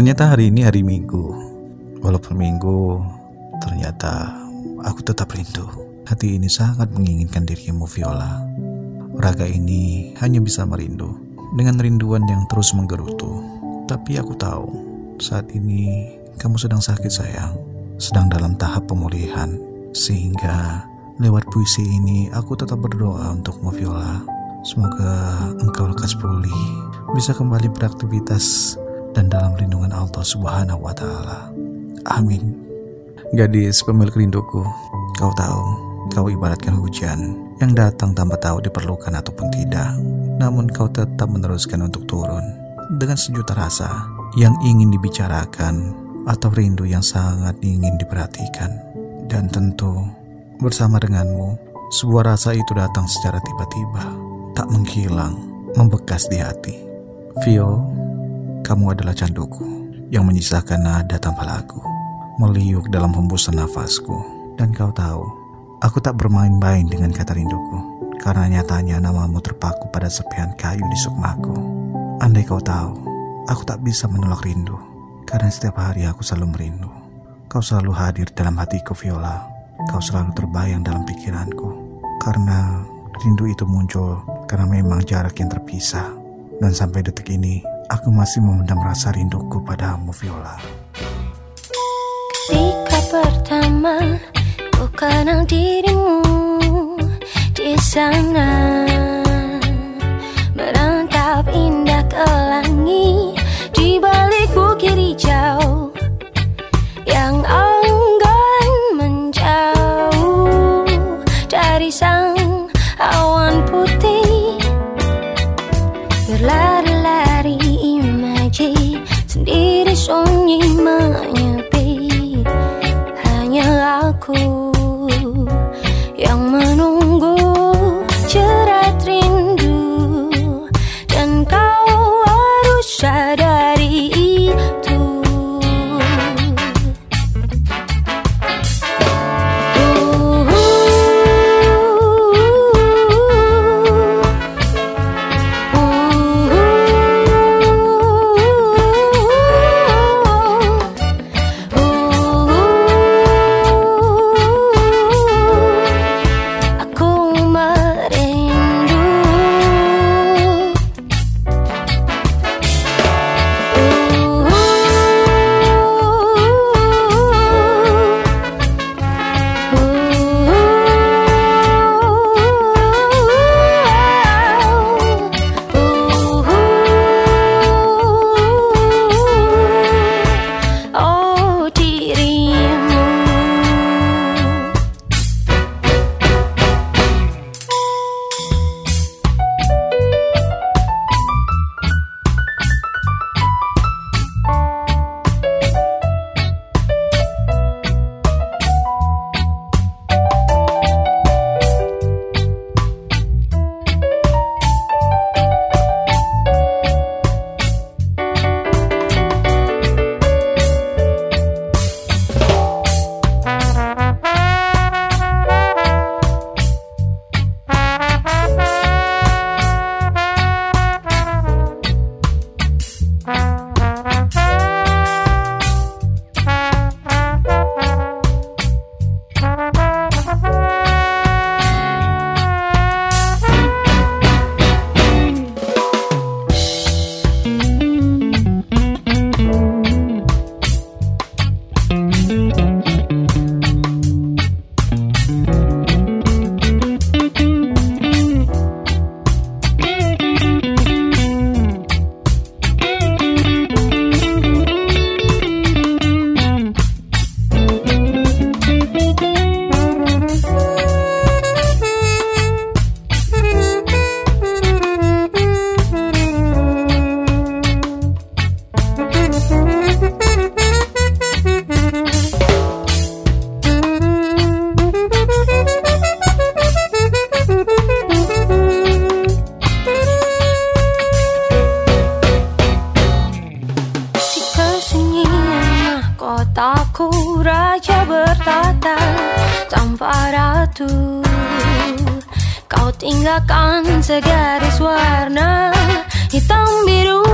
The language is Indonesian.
Ternyata hari ini hari Minggu. Walaupun Minggu, ternyata aku tetap rindu. Hati ini sangat menginginkan dirimu, Viola. Raga ini hanya bisa merindu dengan rinduan yang terus menggerutu. Tapi aku tahu, saat ini kamu sedang sakit sayang, sedang dalam tahap pemulihan. Sehingga lewat puisi ini aku tetap berdoa untukmu Viola. Semoga engkau lekas pulih, bisa kembali beraktivitas dan dalam lindungan Allah Subhanahu wa taala. Amin. Gadis pemilik rinduku, kau tahu, kau ibaratkan hujan yang datang tanpa tahu diperlukan ataupun tidak. Namun kau tetap meneruskan untuk turun dengan sejuta rasa yang ingin dibicarakan atau rindu yang sangat ingin diperhatikan. Dan tentu bersama denganmu, sebuah rasa itu datang secara tiba-tiba, tak menghilang, membekas di hati. Vio, kamu adalah canduku yang menyisakan nada tanpa lagu, meliuk dalam hembusan nafasku. Dan kau tahu, aku tak bermain-main dengan kata rinduku, karena nyatanya namamu terpaku pada serpihan kayu di sukmaku. Andai kau tahu, aku tak bisa menolak rindu, karena setiap hari aku selalu merindu. Kau selalu hadir dalam hatiku, Viola. Kau selalu terbayang dalam pikiranku, karena rindu itu muncul karena memang jarak yang terpisah. Dan sampai detik ini, Aku masih memendam rasa rinduku padamu, Viola. Ketika pertama ku kenal dirimu di sana merantap indah ke langit di balik bukit hijau yang enggan menjauh dari sang ratu Kau tinggalkan segaris warna hitam biru